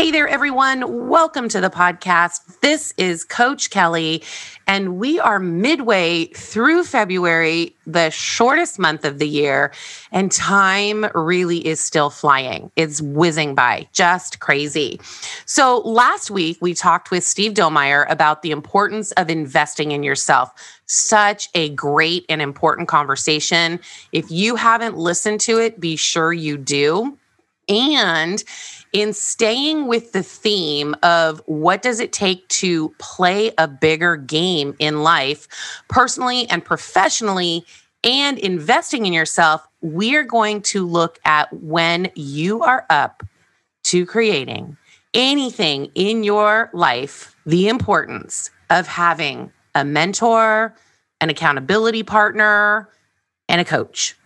Hey there, everyone. Welcome to the podcast. This is Coach Kelly, and we are midway through February, the shortest month of the year, and time really is still flying. It's whizzing by, just crazy. So, last week we talked with Steve Domeyer about the importance of investing in yourself. Such a great and important conversation. If you haven't listened to it, be sure you do. And in staying with the theme of what does it take to play a bigger game in life, personally and professionally, and investing in yourself, we are going to look at when you are up to creating anything in your life, the importance of having a mentor, an accountability partner, and a coach.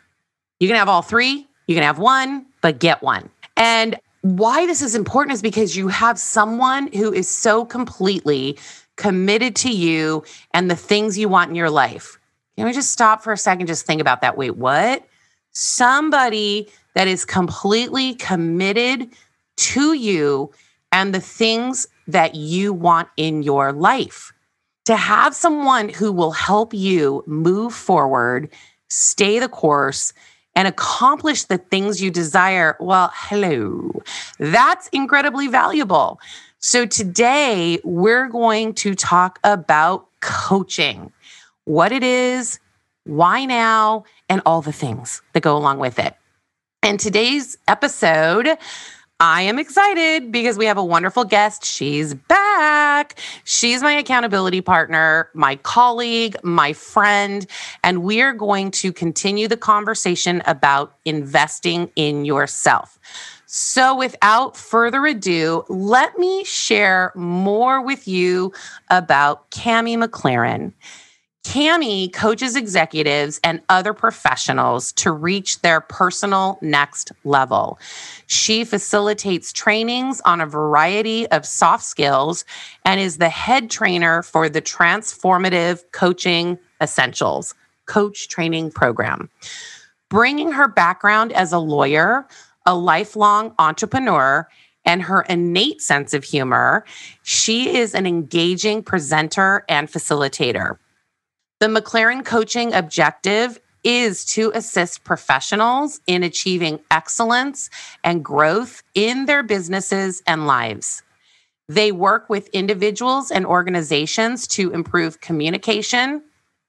You can have all three, you can have one, but get one. And why this is important is because you have someone who is so completely committed to you and the things you want in your life. Can we just stop for a second? Just think about that. Wait, what? Somebody that is completely committed to you and the things that you want in your life. To have someone who will help you move forward, stay the course, and accomplish the things you desire, well, hello, that's incredibly valuable. So today we're going to talk about coaching, what it is, why now, and all the things that go along with it. And today's episode, I am excited because we have a wonderful guest. She's back. She's my accountability partner, my colleague, my friend, and we are going to continue the conversation about investing in yourself. So, without further ado, let me share more with you about Cami McLaren. Cami coaches executives and other professionals to reach their personal next level. She facilitates trainings on a variety of soft skills and is the head trainer for the Transformative Coaching Essentials coach training program. Bringing her background as a lawyer, a lifelong entrepreneur, and her innate sense of humor, she is an engaging presenter and facilitator. The McLaren coaching objective is to assist professionals in achieving excellence and growth in their businesses and lives. They work with individuals and organizations to improve communication,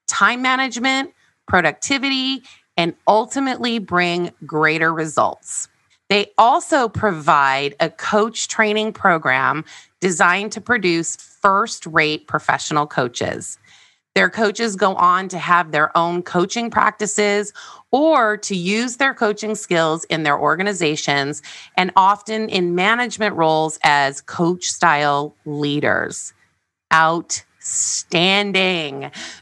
time management, productivity, and ultimately bring greater results. They also provide a coach training program designed to produce first rate professional coaches. Their coaches go on to have their own coaching practices or to use their coaching skills in their organizations and often in management roles as coach style leaders. Outstanding.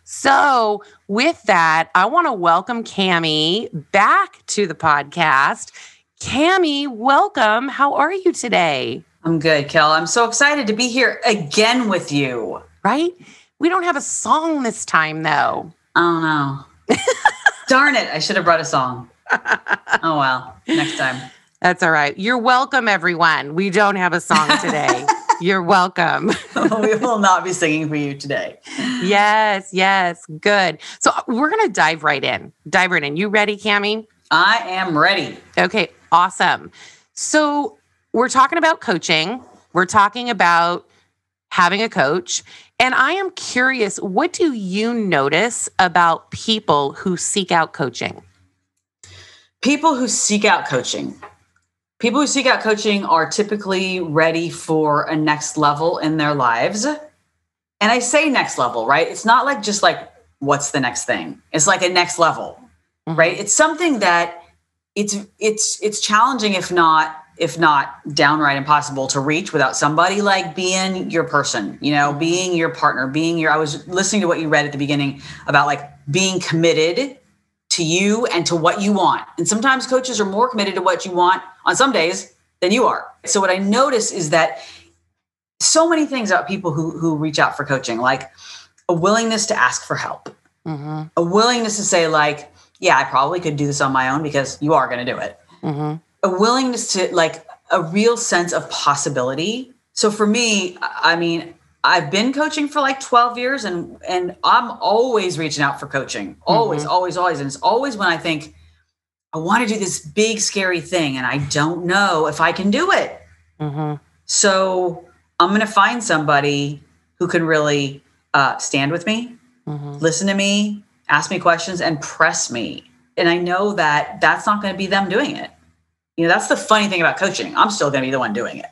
So, with that, I want to welcome Cami back to the podcast. Cami, welcome. How are you today? I'm good, Kel. I'm so excited to be here again with you. Right? We don't have a song this time, though. Oh, no. Darn it. I should have brought a song. Oh, well. Next time. That's all right. You're welcome, everyone. We don't have a song today. You're welcome. we will not be singing for you today. Yes, yes. Good. So uh, we're going to dive right in. Dive right in. You ready, Cami? I am ready. Okay, awesome. So we're talking about coaching. We're talking about having a coach. And I am curious, what do you notice about people who seek out coaching? people who seek out coaching, people who seek out coaching are typically ready for a next level in their lives. And I say next level, right? It's not like just like, what's the next thing? It's like a next level, mm-hmm. right? It's something that it's it's it's challenging if not if not downright impossible to reach without somebody like being your person you know being your partner being your i was listening to what you read at the beginning about like being committed to you and to what you want and sometimes coaches are more committed to what you want on some days than you are so what i notice is that so many things about people who who reach out for coaching like a willingness to ask for help mm-hmm. a willingness to say like yeah, I probably could do this on my own because you are going to do it. Mm-hmm. A willingness to like a real sense of possibility. So for me, I mean, I've been coaching for like 12 years and and I'm always reaching out for coaching. Always, mm-hmm. always, always. And it's always when I think I want to do this big scary thing and I don't know if I can do it. Mm-hmm. So I'm going to find somebody who can really uh, stand with me, mm-hmm. listen to me, ask me questions and press me. And I know that that's not going to be them doing it. You know, that's the funny thing about coaching. I'm still going to be the one doing it.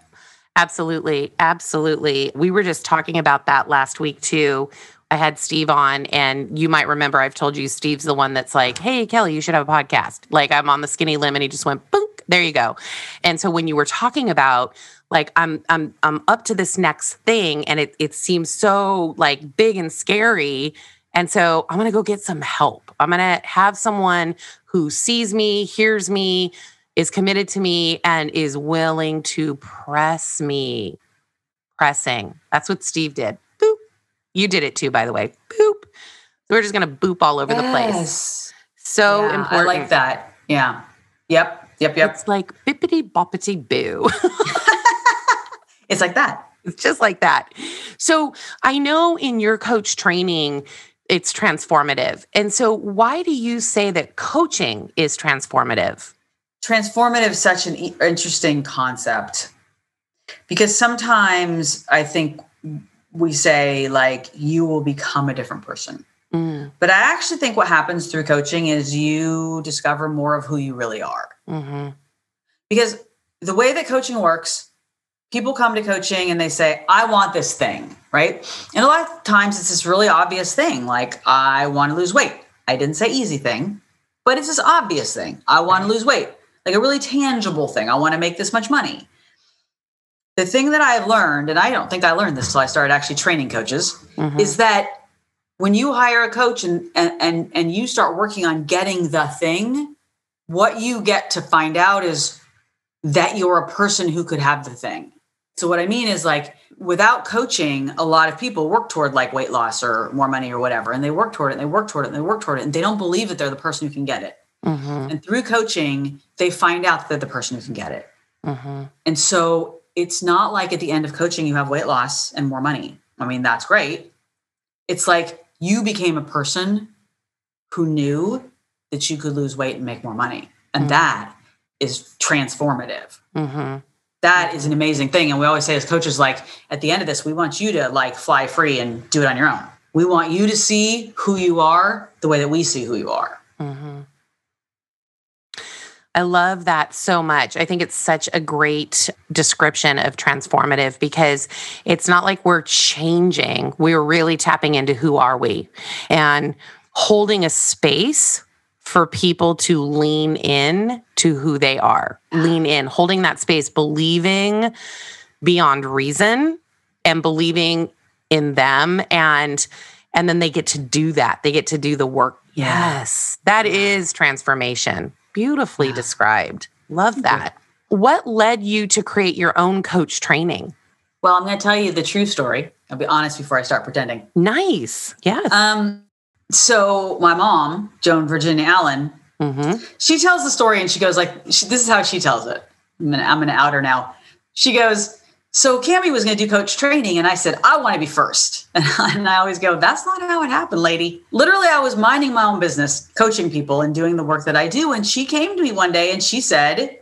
Absolutely. Absolutely. We were just talking about that last week too. I had Steve on, and you might remember I've told you Steve's the one that's like, Hey, Kelly, you should have a podcast. Like, I'm on the skinny limb, and he just went, boom, there you go. And so when you were talking about, like I'm I'm I'm up to this next thing and it it seems so like big and scary and so I'm going to go get some help. I'm going to have someone who sees me, hears me, is committed to me, and is willing to press me. Pressing. That's what Steve did. Boop. You did it too, by the way. Boop. So we're just going to boop all over yes. the place. So yeah, important. I like that. Yeah. Yep. Yep. Yep. It's like bippity boppity boo. it's like that. It's just like that. So I know in your coach training, it's transformative. And so, why do you say that coaching is transformative? Transformative is such an e- interesting concept because sometimes I think we say, like, you will become a different person. Mm. But I actually think what happens through coaching is you discover more of who you really are. Mm-hmm. Because the way that coaching works, people come to coaching and they say, I want this thing, right? And a lot of times it's this really obvious thing, like, I want to lose weight. I didn't say easy thing, but it's this obvious thing. I want to lose weight, like a really tangible thing. I want to make this much money. The thing that I've learned, and I don't think I learned this till I started actually training coaches, mm-hmm. is that when you hire a coach and, and and and you start working on getting the thing, what you get to find out is that you're a person who could have the thing. So what I mean is like without coaching, a lot of people work toward like weight loss or more money or whatever, and they work toward it and they work toward it and they work toward it, and they don't believe that they're the person who can get it. Mm-hmm. And through coaching, they find out that the person who can get it. Mm-hmm. And so it's not like at the end of coaching you have weight loss and more money. I mean, that's great. It's like you became a person who knew that you could lose weight and make more money. And mm-hmm. that is transformative. Mm-hmm that is an amazing thing. And we always say as coaches, like at the end of this, we want you to like fly free and do it on your own. We want you to see who you are the way that we see who you are. I love that so much. I think it's such a great description of transformative because it's not like we're changing. We're really tapping into who are we and holding a space for people to lean in to who they are, lean in, holding that space, believing beyond reason and believing in them and and then they get to do that. They get to do the work. Yes. That is transformation. Beautifully described. Love that. What led you to create your own coach training? Well, I'm going to tell you the true story. I'll be honest before I start pretending. Nice. Yes. Um so my mom, Joan Virginia Allen, mm-hmm. she tells the story and she goes like, she, "This is how she tells it." I'm gonna out her now. She goes, "So Cami was gonna do coach training, and I said I want to be first. And, and I always go, "That's not how it happened, lady. Literally, I was minding my own business, coaching people, and doing the work that I do. And she came to me one day and she said."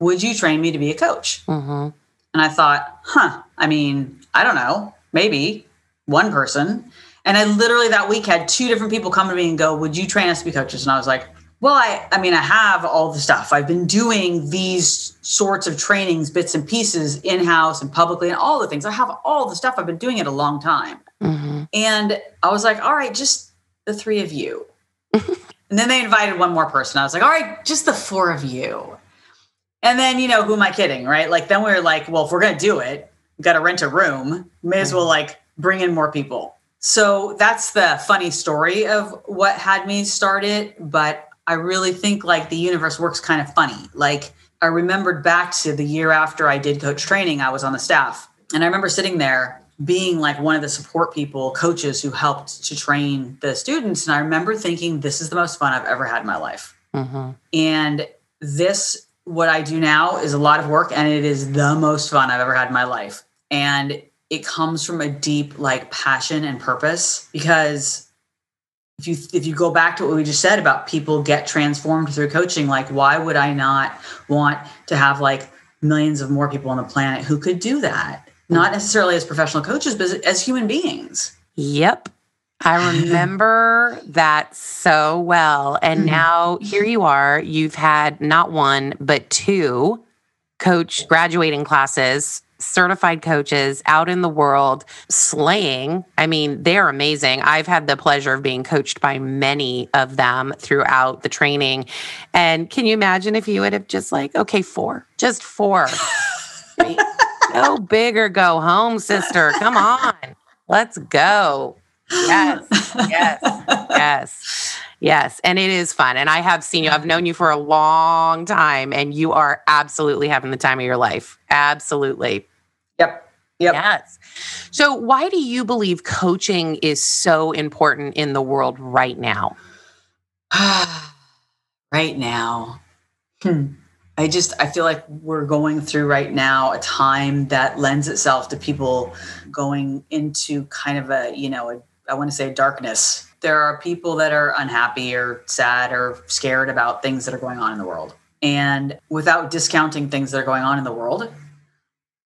Would you train me to be a coach? Mm-hmm. And I thought, huh, I mean, I don't know, maybe one person. And I literally that week had two different people come to me and go, Would you train us to be coaches? And I was like, Well, I, I mean, I have all the stuff. I've been doing these sorts of trainings, bits and pieces in house and publicly, and all the things. I have all the stuff. I've been doing it a long time. Mm-hmm. And I was like, all right, just the three of you. and then they invited one more person. I was like, all right, just the four of you. And then, you know, who am I kidding, right? Like, then we were like, well, if we're going to do it, we got to rent a room. May as well like bring in more people. So that's the funny story of what had me start it. But I really think like the universe works kind of funny. Like I remembered back to the year after I did coach training, I was on the staff. And I remember sitting there being like one of the support people, coaches who helped to train the students. And I remember thinking, this is the most fun I've ever had in my life. Mm-hmm. And this, what I do now, is a lot of work and it is the most fun I've ever had in my life. And it comes from a deep like passion and purpose because if you if you go back to what we just said about people get transformed through coaching like why would i not want to have like millions of more people on the planet who could do that not necessarily as professional coaches but as human beings yep I remember that so well. And mm-hmm. now here you are. You've had not one, but two coach graduating classes certified coaches out in the world slaying. I mean, they're amazing. I've had the pleasure of being coached by many of them throughout the training. And can you imagine if you would have just like, okay, four, just four. go big or go home, sister. Come on. Let's go. Yes, yes, yes. Yes, and it is fun. And I have seen you, I've known you for a long time, and you are absolutely having the time of your life. Absolutely. Yep. Yes. So, why do you believe coaching is so important in the world right now? right now. Hmm. I just I feel like we're going through right now a time that lends itself to people going into kind of a, you know, a, I want to say darkness there are people that are unhappy or sad or scared about things that are going on in the world. And without discounting things that are going on in the world,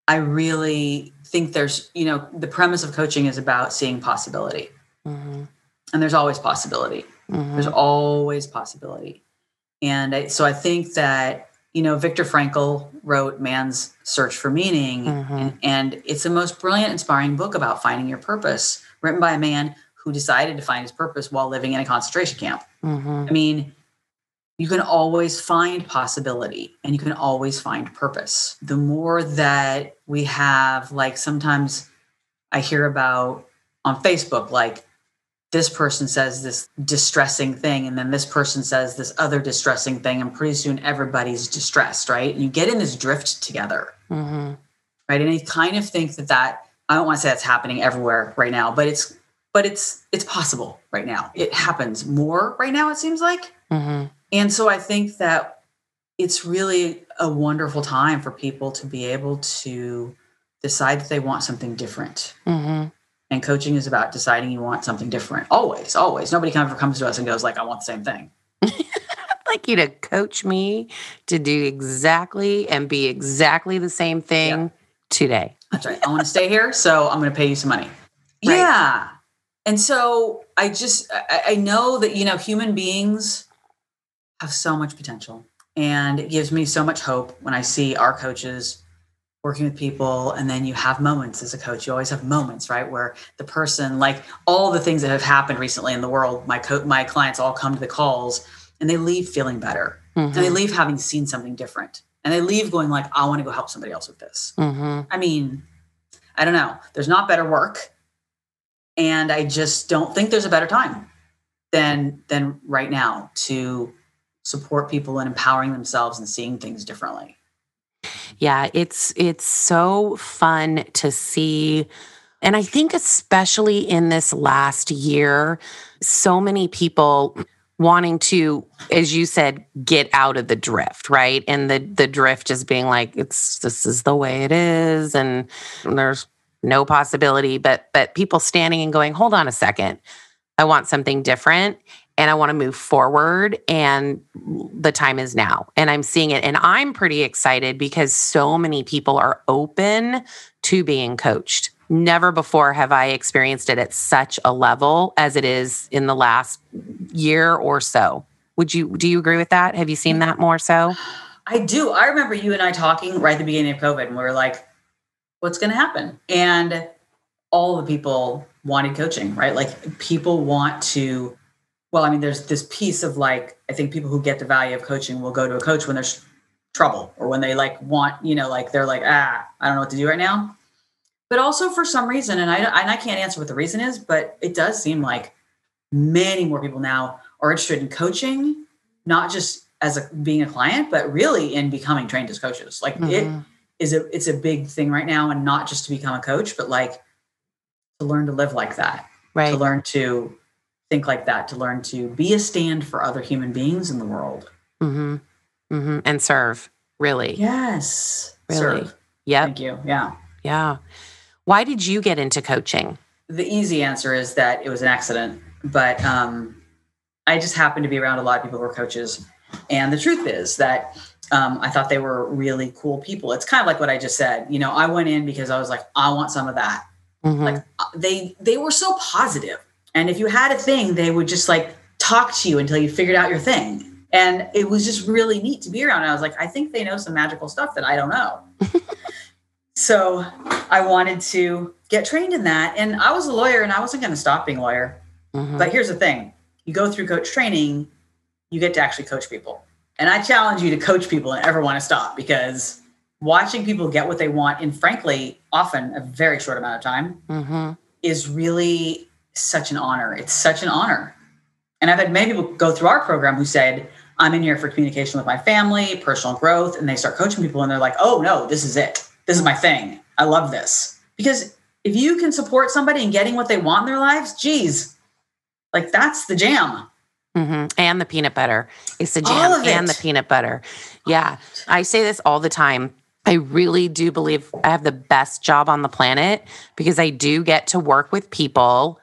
I really think there's, you know, the premise of coaching is about seeing possibility. Mm-hmm. And there's always possibility. Mm-hmm. There's always possibility. And I, so I think that, you know, Viktor Frankl wrote Man's Search for Meaning, mm-hmm. and, and it's the most brilliant, inspiring book about finding your purpose, written by a man who decided to find his purpose while living in a concentration camp. Mm-hmm. I mean, you can always find possibility and you can always find purpose. The more that we have, like sometimes I hear about on Facebook, like this person says this distressing thing, and then this person says this other distressing thing, and pretty soon everybody's distressed, right? And you get in this drift together, mm-hmm. right? And I kind of think that that I don't want to say that's happening everywhere right now, but it's but it's it's possible right now. It happens more right now. It seems like, mm-hmm. and so I think that it's really a wonderful time for people to be able to decide that they want something different. Mm-hmm. And coaching is about deciding you want something different. Always, always. Nobody ever comes to us and goes like, "I want the same thing." I'd like you to coach me to do exactly and be exactly the same thing yeah. today. That's right. I want to stay here, so I'm going to pay you some money. Right. Yeah and so i just I, I know that you know human beings have so much potential and it gives me so much hope when i see our coaches working with people and then you have moments as a coach you always have moments right where the person like all the things that have happened recently in the world my co- my clients all come to the calls and they leave feeling better mm-hmm. and they mm-hmm. leave having seen something different and they leave going like i want to go help somebody else with this mm-hmm. i mean i don't know there's not better work and I just don't think there's a better time than than right now to support people in empowering themselves and seeing things differently. Yeah, it's it's so fun to see. And I think especially in this last year so many people wanting to as you said get out of the drift right? And the the drift just being like it's this is the way it is and there's no possibility. But but people standing and going hold on a second. I want something different and i want to move forward and the time is now and i'm seeing it and i'm pretty excited because so many people are open to being coached never before have i experienced it at such a level as it is in the last year or so Would you do you agree with that? Have you seen that more so? I do. I remember you and I talking right at the beginning of COVID, and we were like, what's going to happen? And all the people wanted coaching, right? Like people want to, well, I mean, there's this piece of like, I think people who get the value of coaching will go to a coach when there's trouble or when they like want, you know, like they're like, ah, I don't know what to do right now. But also for some reason, and I, and I can't answer what the reason is, but it does seem like many more people now are interested in coaching, not just as a being a client, but really in becoming trained as coaches. Like mm-hmm. it is a it's a big thing right now, and not just to become a coach, but like to learn to live like that. Right. To learn to think like that, to learn to be a stand for other human beings in the world. Mm-hmm. Mm-hmm. And serve, really. Yes. Really. Yeah. Thank you. Yeah. Yeah. Why did you get into coaching? The easy answer is that it was an accident, but um, I just happened to be around a lot of people who were coaches and the truth is that um, I thought they were really cool people. It's kind of like what I just said. You know, I went in because I was like, I want some of that. Mm-hmm. Like uh, they they were so positive, and if you had a thing, they would just like talk to you until you figured out your thing. And it was just really neat to be around. I was like, I think they know some magical stuff that I don't know. so I wanted to get trained in that. And I was a lawyer, and I wasn't going to stop being a lawyer. Mm-hmm. But here's the thing: you go through coach training, you get to actually coach people. And I challenge you to coach people and ever want to stop because watching people get what they want in frankly often a very short amount of time mm-hmm. is really such an honor. It's such an honor. And I've had many people go through our program who said, I'm in here for communication with my family, personal growth, and they start coaching people and they're like, oh no, this is it. This is my thing. I love this. Because if you can support somebody in getting what they want in their lives, geez, like that's the jam. Mm-hmm. And the peanut butter. It's the jam and the peanut butter. Yeah. I say this all the time. I really do believe I have the best job on the planet because I do get to work with people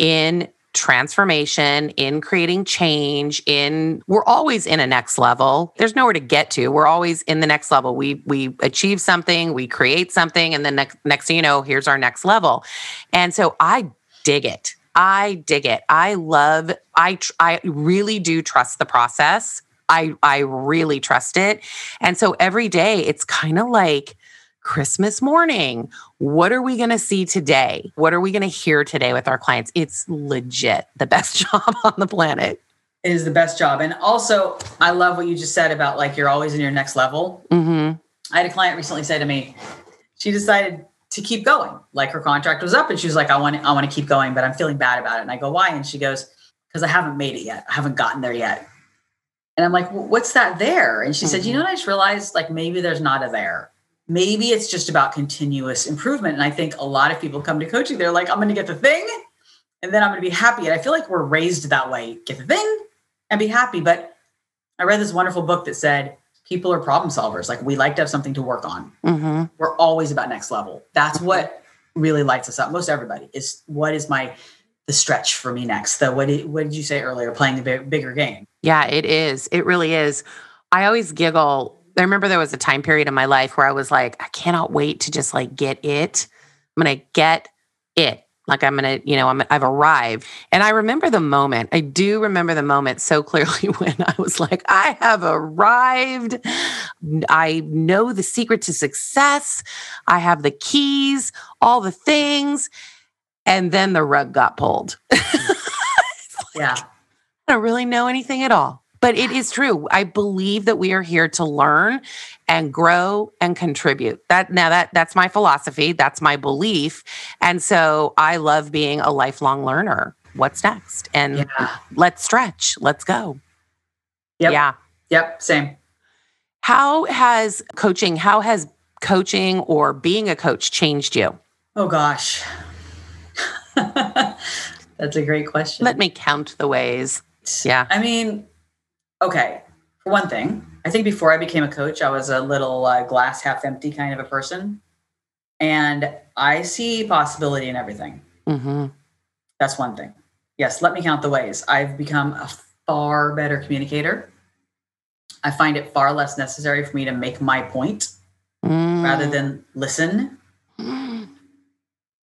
in transformation, in creating change, in we're always in a next level. There's nowhere to get to. We're always in the next level. We we achieve something, we create something and then next next thing you know, here's our next level. And so I dig it. I dig it. I love I tr- I really do trust the process. I I really trust it. And so every day it's kind of like Christmas morning. What are we going to see today? What are we going to hear today with our clients? It's legit the best job on the planet. It is the best job. And also, I love what you just said about like you're always in your next level. Mm-hmm. I had a client recently say to me, she decided to keep going. Like her contract was up and she was like, I want I want to keep going, but I'm feeling bad about it. And I go, why? And she goes, because I haven't made it yet. I haven't gotten there yet. And I'm like, well, what's that there? And she mm-hmm. said, you know what? I just realized like maybe there's not a there. Maybe it's just about continuous improvement. And I think a lot of people come to coaching, they're like, I'm going to get the thing and then I'm going to be happy. And I feel like we're raised that way get the thing and be happy. But I read this wonderful book that said, people are problem solvers. Like we like to have something to work on. Mm-hmm. We're always about next level. That's what really lights us up. Most everybody is what is my the stretch for me next. The what did, what did you say earlier? Playing the bigger game. Yeah, it is. It really is. I always giggle. I remember there was a time period in my life where I was like, I cannot wait to just like get it. I'm gonna get it. Like I'm gonna, you know, I'm, I've arrived. And I remember the moment. I do remember the moment so clearly when I was like, I have arrived. I know the secret to success. I have the keys, all the things. And then the rug got pulled. yeah. I don't really know anything at all. But it is true. I believe that we are here to learn and grow and contribute. That now that that's my philosophy, that's my belief. And so I love being a lifelong learner. What's next? And yeah. let's stretch. Let's go. Yep. Yeah. Yep, same. How has coaching, how has coaching or being a coach changed you? Oh gosh. That's a great question. Let me count the ways. Yeah. I mean, okay, for one thing, I think before I became a coach, I was a little uh, glass half empty kind of a person. And I see possibility in everything. Mm-hmm. That's one thing. Yes, let me count the ways. I've become a far better communicator. I find it far less necessary for me to make my point mm. rather than listen. Mm.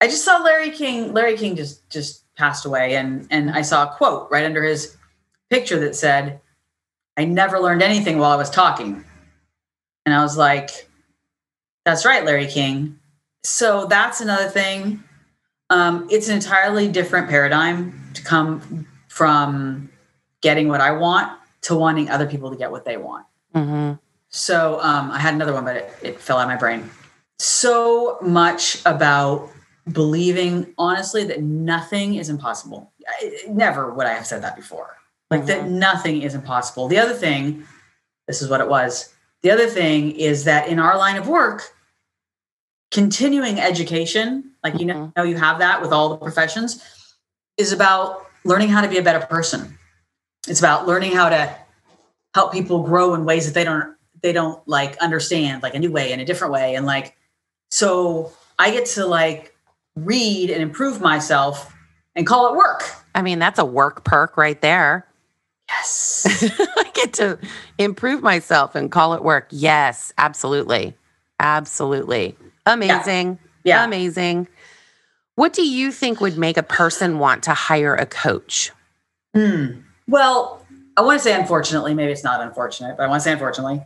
I just saw Larry King. Larry King just just passed away, and and I saw a quote right under his picture that said, I never learned anything while I was talking. And I was like, that's right, Larry King. So that's another thing. Um, it's an entirely different paradigm to come from getting what I want to wanting other people to get what they want. Mm-hmm. So um, I had another one, but it, it fell out of my brain. So much about believing, honestly, that nothing is impossible. I, never would I have said that before. Like mm-hmm. that nothing is impossible. The other thing, this is what it was. The other thing is that in our line of work, continuing education, like you know, mm-hmm. you have that with all the professions, is about learning how to be a better person. It's about learning how to help people grow in ways that they don't they don't like understand, like a new way in a different way. And like so I get to like read and improve myself and call it work. I mean, that's a work perk right there. Yes. I get to improve myself and call it work. Yes, absolutely. Absolutely. Amazing. Yeah. yeah. Amazing. What do you think would make a person want to hire a coach? Hmm. Well, I want to say unfortunately, maybe it's not unfortunate, but I want to say unfortunately,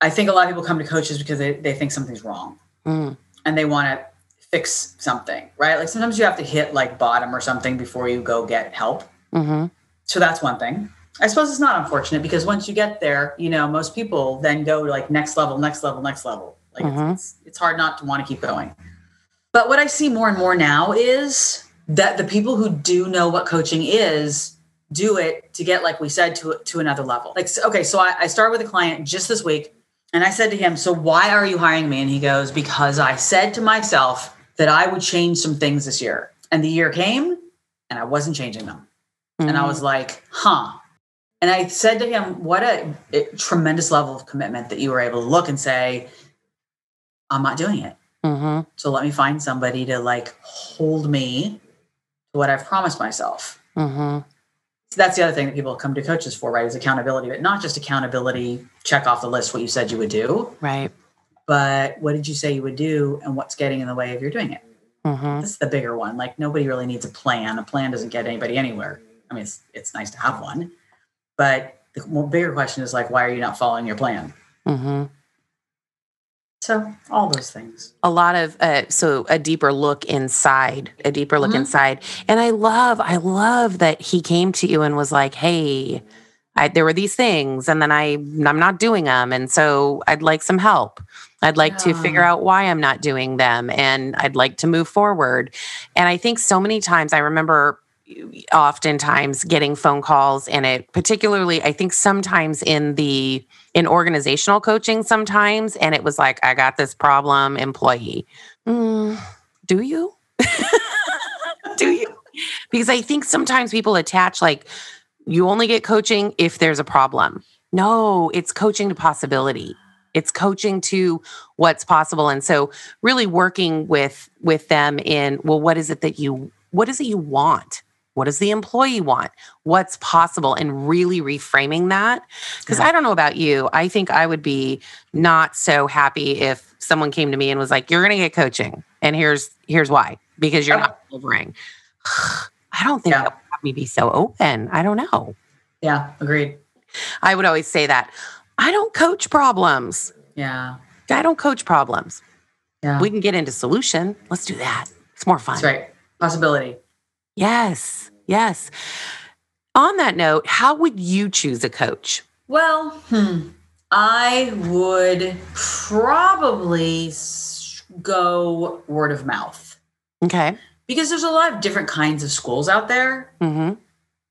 I think a lot of people come to coaches because they, they think something's wrong mm. and they want to fix something, right? Like sometimes you have to hit like bottom or something before you go get help. Mm-hmm. So that's one thing. I suppose it's not unfortunate because once you get there, you know, most people then go like next level, next level, next level. Like mm-hmm. it's, it's, it's hard not to want to keep going. But what I see more and more now is that the people who do know what coaching is do it to get, like we said, to to another level. Like, okay, so I, I started with a client just this week, and I said to him, "So why are you hiring me?" And he goes, "Because I said to myself that I would change some things this year, and the year came, and I wasn't changing them." Mm-hmm. And I was like, "Huh." And I said to him, "What a, a tremendous level of commitment that you were able to look and say." I'm not doing it. Mm-hmm. So let me find somebody to like hold me to what I've promised myself. Mm-hmm. So that's the other thing that people come to coaches for, right? Is accountability, but not just accountability, check off the list what you said you would do. Right. But what did you say you would do and what's getting in the way of your doing it? Mm-hmm. This is the bigger one. Like nobody really needs a plan. A plan doesn't get anybody anywhere. I mean, it's, it's nice to have one. But the more bigger question is like, why are you not following your plan? Mm-hmm. So all those things. A lot of uh, so a deeper look inside, a deeper look mm-hmm. inside, and I love, I love that he came to you and was like, "Hey, I, there were these things, and then I I'm not doing them, and so I'd like some help. I'd like yeah. to figure out why I'm not doing them, and I'd like to move forward." And I think so many times I remember oftentimes getting phone calls and it particularly i think sometimes in the in organizational coaching sometimes and it was like i got this problem employee. Mm, do you? Do you? Because i think sometimes people attach like you only get coaching if there's a problem. No it's coaching to possibility. It's coaching to what's possible and so really working with with them in well what is it that you what is it you want what does the employee want? What's possible? And really reframing that. Because yeah. I don't know about you. I think I would be not so happy if someone came to me and was like, you're going to get coaching. And here's here's why. Because you're not delivering. I don't think yeah. that would have me be so open. I don't know. Yeah, agreed. I would always say that. I don't coach problems. Yeah. I don't coach problems. Yeah. We can get into solution. Let's do that. It's more fun. That's right. Possibility. Yes, yes. On that note, how would you choose a coach? Well, hmm, I would probably go word of mouth. Okay. Because there's a lot of different kinds of schools out there. Mm-hmm.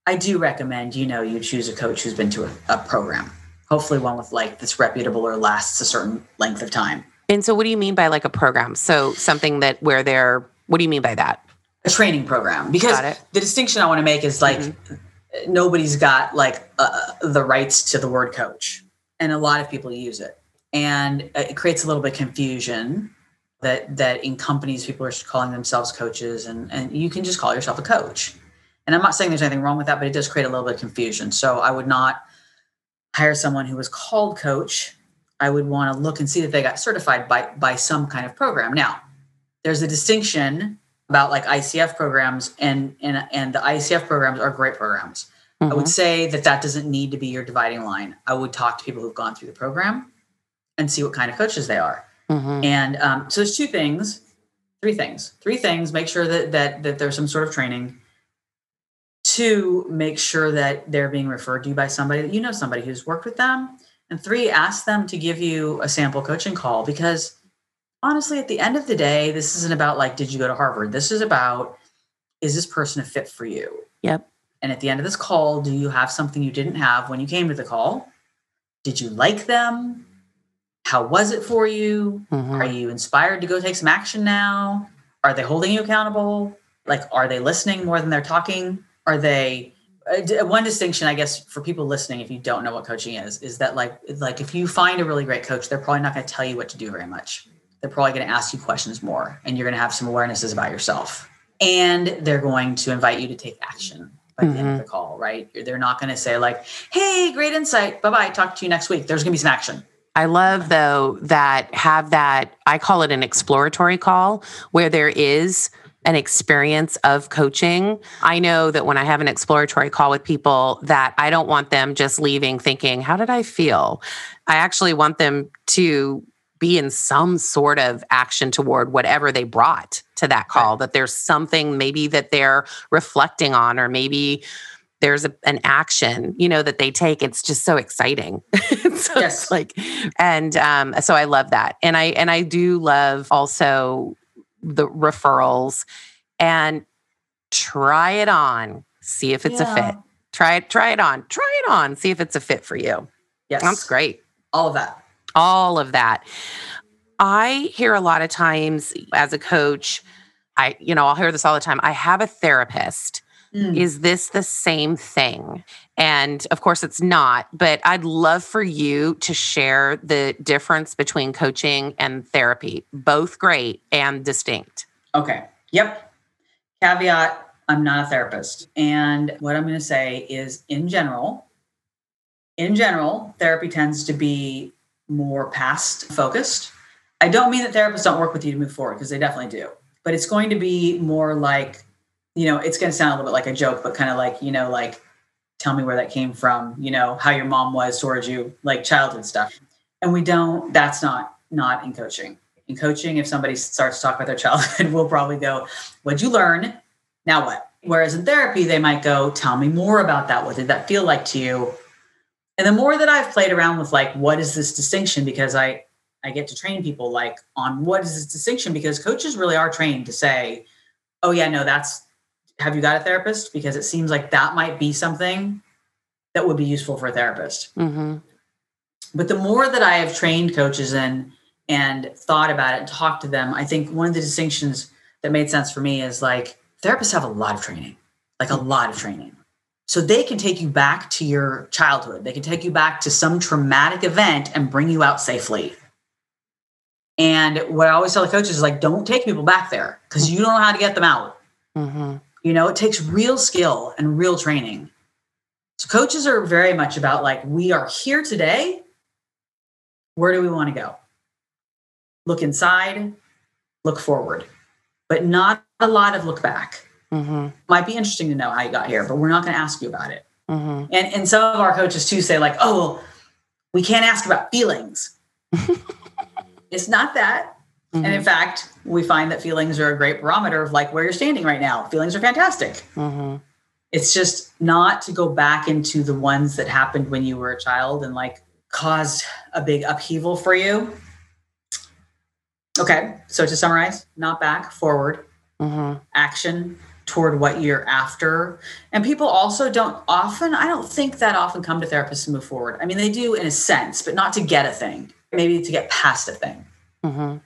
I do recommend, you know, you choose a coach who's been to a, a program, hopefully one with like that's reputable or lasts a certain length of time. And so, what do you mean by like a program? So, something that where they're, what do you mean by that? A training program because the distinction I want to make is like mm-hmm. nobody's got like uh, the rights to the word coach, and a lot of people use it, and it creates a little bit of confusion that that in companies people are calling themselves coaches, and and you can just call yourself a coach. And I'm not saying there's anything wrong with that, but it does create a little bit of confusion. So I would not hire someone who was called coach. I would want to look and see that they got certified by by some kind of program. Now, there's a distinction about like ICF programs and and and the ICF programs are great programs. I would say that that doesn't need to be your dividing line. I would talk to people who've gone through the program and see what kind of coaches they are. Mhm. And um, so there's two things, three things, three things. Make sure that that that there's some sort of training. Two, make sure that they're being referred to you by somebody that you know somebody who's worked with them. And three, ask them to give you a sample coaching call because honestly, at the end of the day, this isn't about like, did you go to Harvard? This is about is this person a fit for you? Yep. And at the end of this call, do you have something you didn't have when you came to the call? Did you like them? How was it for you? Mhm. Are you inspired to go take some action now? Are they holding you accountable? Like, are they listening more than they're talking? Are they? uh, One distinction, I guess, for people listening, if you don't know what coaching is, is that like, like if you find a really great coach, they're probably not going to tell you what to do very much. They're probably going to ask you questions more, and you're going to have some awarenesses about yourself, and they're going to invite you to take action by the end of the mm-hmm. call. Right? They're not going to say like, "Hey, great insight. Bye bye. Talk to you next week." There's going to be some action. I love though that have that I call it an exploratory call where there is an experience of coaching. I know that when I have an exploratory call with people that I don't want them just leaving thinking, how did I feel? I actually want them to be in some sort of action toward whatever they brought to that call that there's something maybe that they're reflecting on or maybe there's a, an action you know that they take. It's just so exciting. So Yes. like and um so i love that. And i and i do love also the referrals and try it on see if it's a fit. Try it try it on try it on see if it's a fit for you. Yes, that's great. All of that. All of that. I hear a lot of times as a coach, I, you know, I'll hear this all the time. I have a therapist. Mm. Is this the same thing? And of course, it's not, but I'd love for you to share the difference between coaching and therapy, both great and distinct. Okay. Yep. Caveat I'm not a therapist. And what I'm going to say is, in general, in general, therapy tends to be more past focused. I don't mean that therapists don't work with you to move forward because they definitely do, but it's going to be more like, you know, it's going to sound a little bit like a joke, but kind of like, you know, like, tell me where that came from, you know, how your mom was towards you, like childhood stuff. And we don't, that's not, not in coaching. In coaching, if somebody starts to talk about their childhood, we'll probably go, What'd you learn? Now what? Whereas in therapy, they might go, Tell me more about that. What did that feel like to you? And the more that I've played around with like, what is this distinction? Because I I get to train people like on what is this distinction? Because coaches really are trained to say, Oh yeah, no, that's have you got a therapist? Because it seems like that might be something that would be useful for a therapist. Mm-hmm. But the more that I have trained coaches in and thought about it and talked to them, I think one of the distinctions that made sense for me is like therapists have a lot of training, like a lot of training. So they can take you back to your childhood. They can take you back to some traumatic event and bring you out safely. And what I always tell the coaches is like, don't take people back there because you don't know how to get them out. Mm-hmm. You know, it takes real skill and real training. So coaches are very much about like, we are here today. Where do we want to go? Look inside, look forward, but not a lot of look back. Mm-hmm. Might be interesting to know how you got here, but we're not going to ask you about it. Mm-hmm. And and some of our coaches too say like, oh, well, we can't ask about feelings. it's not that. And in fact, we find that feelings are a great barometer of like where you're standing right now. Feelings are fantastic. Mm-hmm. It's just not to go back into the ones that happened when you were a child and like caused a big upheaval for you. Okay, so to summarize, not back, forward, Mm-hmm. action toward what you're after. And people also don't often, I don't think that often come to therapists to move forward. I mean, they do in a sense, but not to get a thing, maybe to get past a thing. Mm-hmm.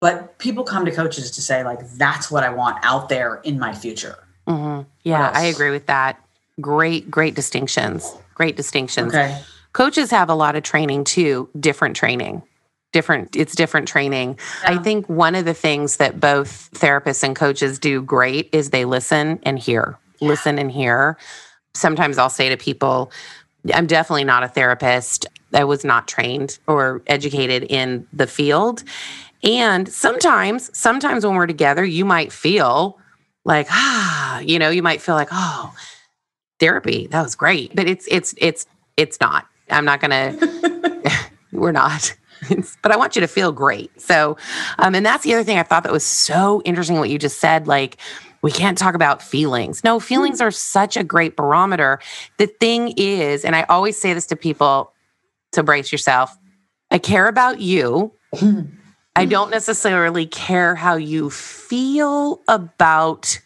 But people come to coaches to say, like, that's what I want out there in my future. Mm-hmm. Yeah, I agree with that. Great, great distinctions. Great distinctions. Okay. Coaches have a lot of training too, different training. Different, it's different training. I think one of the things that both therapists and coaches do great is they listen and hear. Listen and hear. Sometimes I'll say to people, I'm definitely not a therapist. I was not trained or educated in the field. And sometimes, sometimes when we're together, you might feel like, ah, you know, you might feel like, oh, therapy. That was great. But it's it's it's it's not. I'm not gonna we're not. but I want you to feel great. So, um, and that's the other thing I thought that was so interesting what you just said. Like, we can't talk about feelings. No, feelings are such a great barometer. The thing is, and I always say this to people to brace yourself I care about you. I don't necessarily care how you feel about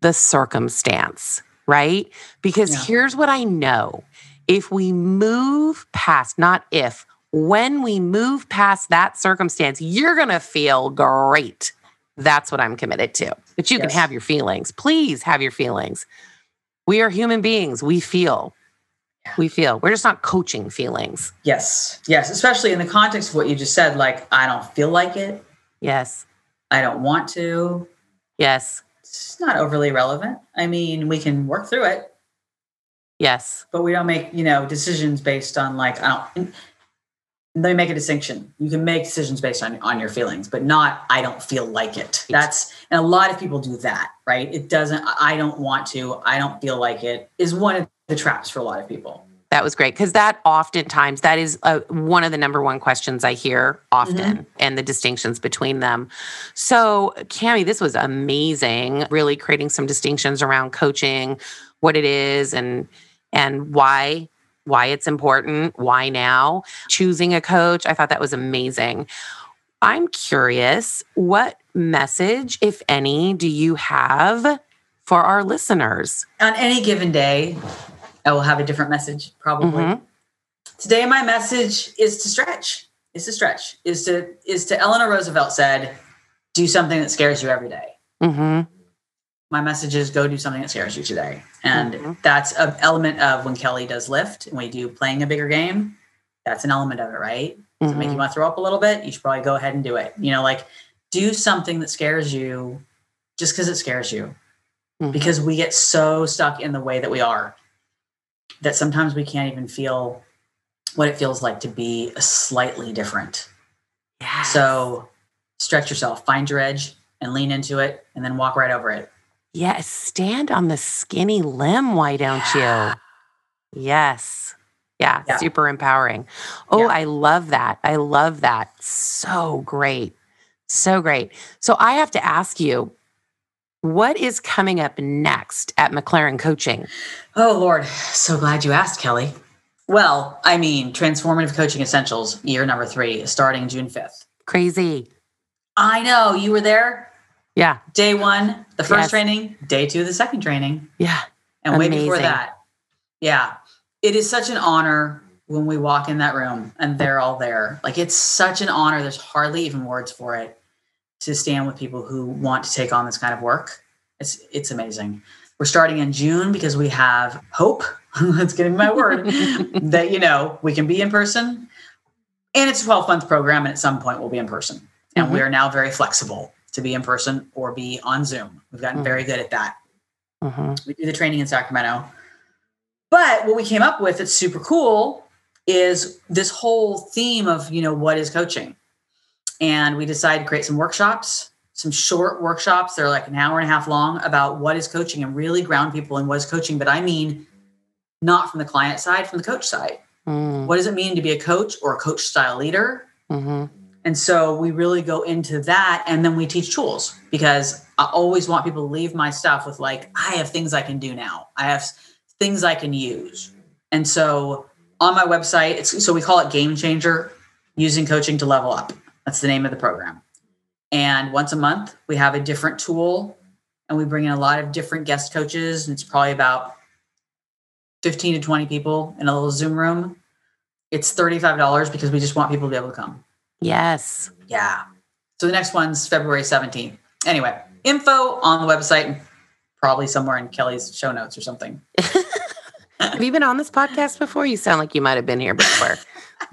the circumstance, right? Because yeah. here's what I know if we move past, not if, when we move past that circumstance, you're going to feel great. That's what I'm committed to. But you yes. can have your feelings. Please have your feelings. We are human beings. We feel. We feel. We're just not coaching feelings. Yes. Yes. Especially in the context of what you just said, like, I don't feel like it. Yes. I don't want to. Yes. It's not overly relevant. I mean, we can work through it. Yes. But we don't make, you know, decisions based on like, I don't, me make a distinction. You can make decisions based on, on your feelings, but not I don't feel like it. That's and a lot of people do that, right? It doesn't I don't want to, I don't feel like it is one of the traps for a lot of people. That was great because that oftentimes that is uh, one of the number one questions I hear often, mm-hmm. and the distinctions between them. So, Cami, this was amazing. Really creating some distinctions around coaching, what it is, and and why why it's important, why now, choosing a coach. I thought that was amazing. I'm curious, what message, if any, do you have for our listeners? On any given day, I will have a different message, probably. Mm-hmm. Today, my message is to stretch. Is to stretch. Is to is to Eleanor Roosevelt said, "Do something that scares you every day. Mm-hmm my message is go do something that scares you today. And mm-hmm. that's an element of when Kelly does lift and we do playing a bigger game. That's an element of it, right? Mm-hmm. To make you mm-hmm. want to throw up a little bit, you should probably go ahead and do it. You know, like do something that scares you just because it scares you. Mm-hmm. Because we get so stuck in the way that we are that sometimes we can't even feel what it feels like to be a slightly different. Yes. So stretch yourself, find your edge and lean into it and then walk right over it. Yes, stand on the skinny limb, why don't yeah. you? Yes. Yeah, yeah, super empowering. Oh, yeah. I love that. I love that. So great. So great. So I have to ask you, what is coming up next at McLaren Coaching? Oh, Lord. So glad you asked, Kelly. Well, I mean, Transformative Coaching Essentials, year number three, starting June 5th. Crazy. I know. You were there. Yeah. Day one, the first yes. training, day two, the second training. Yeah. And Amazing. way before that. Yeah. It is such an honor when we walk in that room and they're all there. Like it's such an honor. There's hardly even words for it to stand with people who want to take on this kind of work. It's it's amazing. We're starting in June because we have hope. That's getting my word that you know we can be in person. And it's a 12 month program, and at some point we'll be in person. And mm-hmm. we are now very flexible to be in person or be on Zoom. We've gotten mm-hmm. very good at that. Mm-hmm. We do the training in Sacramento. But what we came up with that's super cool is this whole theme of, you know, what is coaching? And we decided to create some workshops, some short workshops. They're like an hour and a half long about what is coaching and really ground people in what is coaching. But I mean, not from the client side, from the coach side. Mm. What does it mean to be a coach or a coach style leader? Mm-hmm. And so we really go into that and then we teach tools because I always want people to leave my stuff with like, I have things I can do now. I have things I can use. And so on my website, it's so we call it Game Changer using coaching to level up. That's the name of the program. And once a month, we have a different tool and we bring in a lot of different guest coaches. And it's probably about 15 to 20 people in a little Zoom room. It's $35 because we just want people to be able to come. Yes. Yeah. So the next one's February 17th. Anyway, info on the website, probably somewhere in Kelly's show notes or something. have you been on this podcast before? You sound like you might have been here before.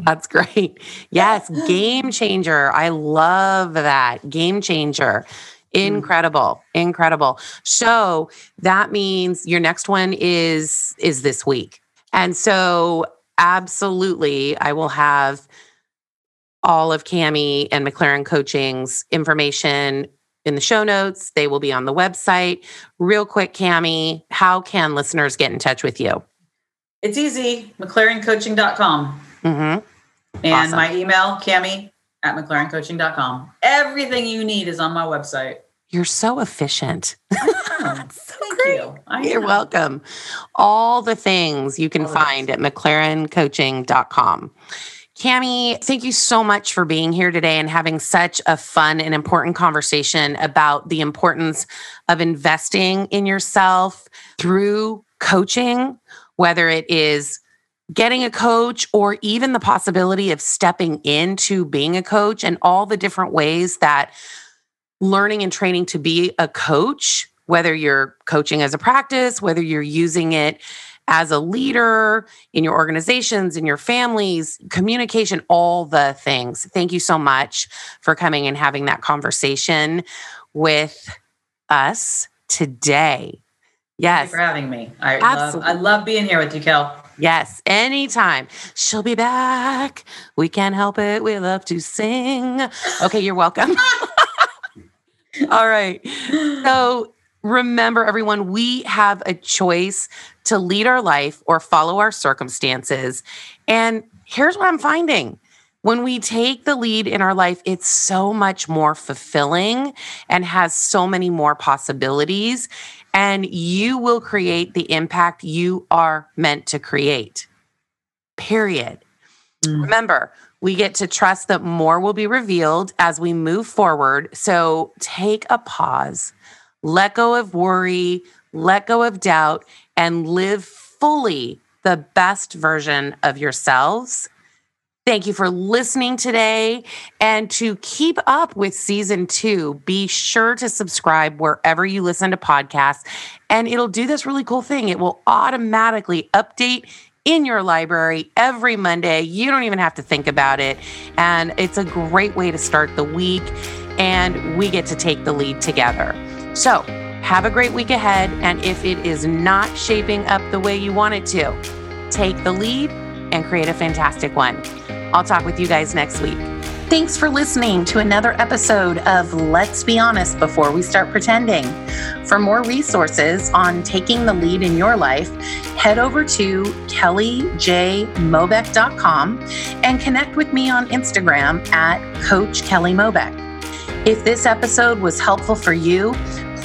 That's great. Yes, game changer. I love that. Game changer. Incredible. Incredible. So that means your next one is is this week. And so absolutely I will have all of Cami and McLaren Coaching's information in the show notes. They will be on the website. Real quick, Cami, how can listeners get in touch with you? It's easy, McLarenCoaching.com. Mm-hmm. And awesome. my email, Cami at McLarenCoaching.com. Everything you need is on my website. You're so efficient. so Thank great. you. You're welcome. All the things you can All find at McLarenCoaching.com. Cami, thank you so much for being here today and having such a fun and important conversation about the importance of investing in yourself through coaching, whether it is getting a coach or even the possibility of stepping into being a coach and all the different ways that learning and training to be a coach, whether you're coaching as a practice, whether you're using it as a leader in your organizations, in your families, communication, all the things. Thank you so much for coming and having that conversation with us today. Yes. for having me. I love, I love being here with you, Kel. Yes, anytime. She'll be back. We can't help it. We love to sing. Okay, you're welcome. All right. So remember, everyone, we have a choice to lead our life or follow our circumstances. And here's what I'm finding when we take the lead in our life, it's so much more fulfilling and has so many more possibilities. And you will create the impact you are meant to create. Period. Mm. Remember, we get to trust that more will be revealed as we move forward. So take a pause, let go of worry, let go of doubt, and live fully the best version of yourselves. Thank you for listening today. And to keep up with season two, be sure to subscribe wherever you listen to podcasts. And it'll do this really cool thing. It will automatically update in your library every Monday. You don't even have to think about it. And it's a great way to start the week. And we get to take the lead together. So, have a great week ahead. And if it is not shaping up the way you want it to, take the lead and create a fantastic one. I'll talk with you guys next week. Thanks for listening to another episode of Let's Be Honest Before We Start Pretending. For more resources on taking the lead in your life, head over to kellyjmeerbott.com and connect with me on Instagram at Coach Kelly Meerbott. If this episode was helpful for you,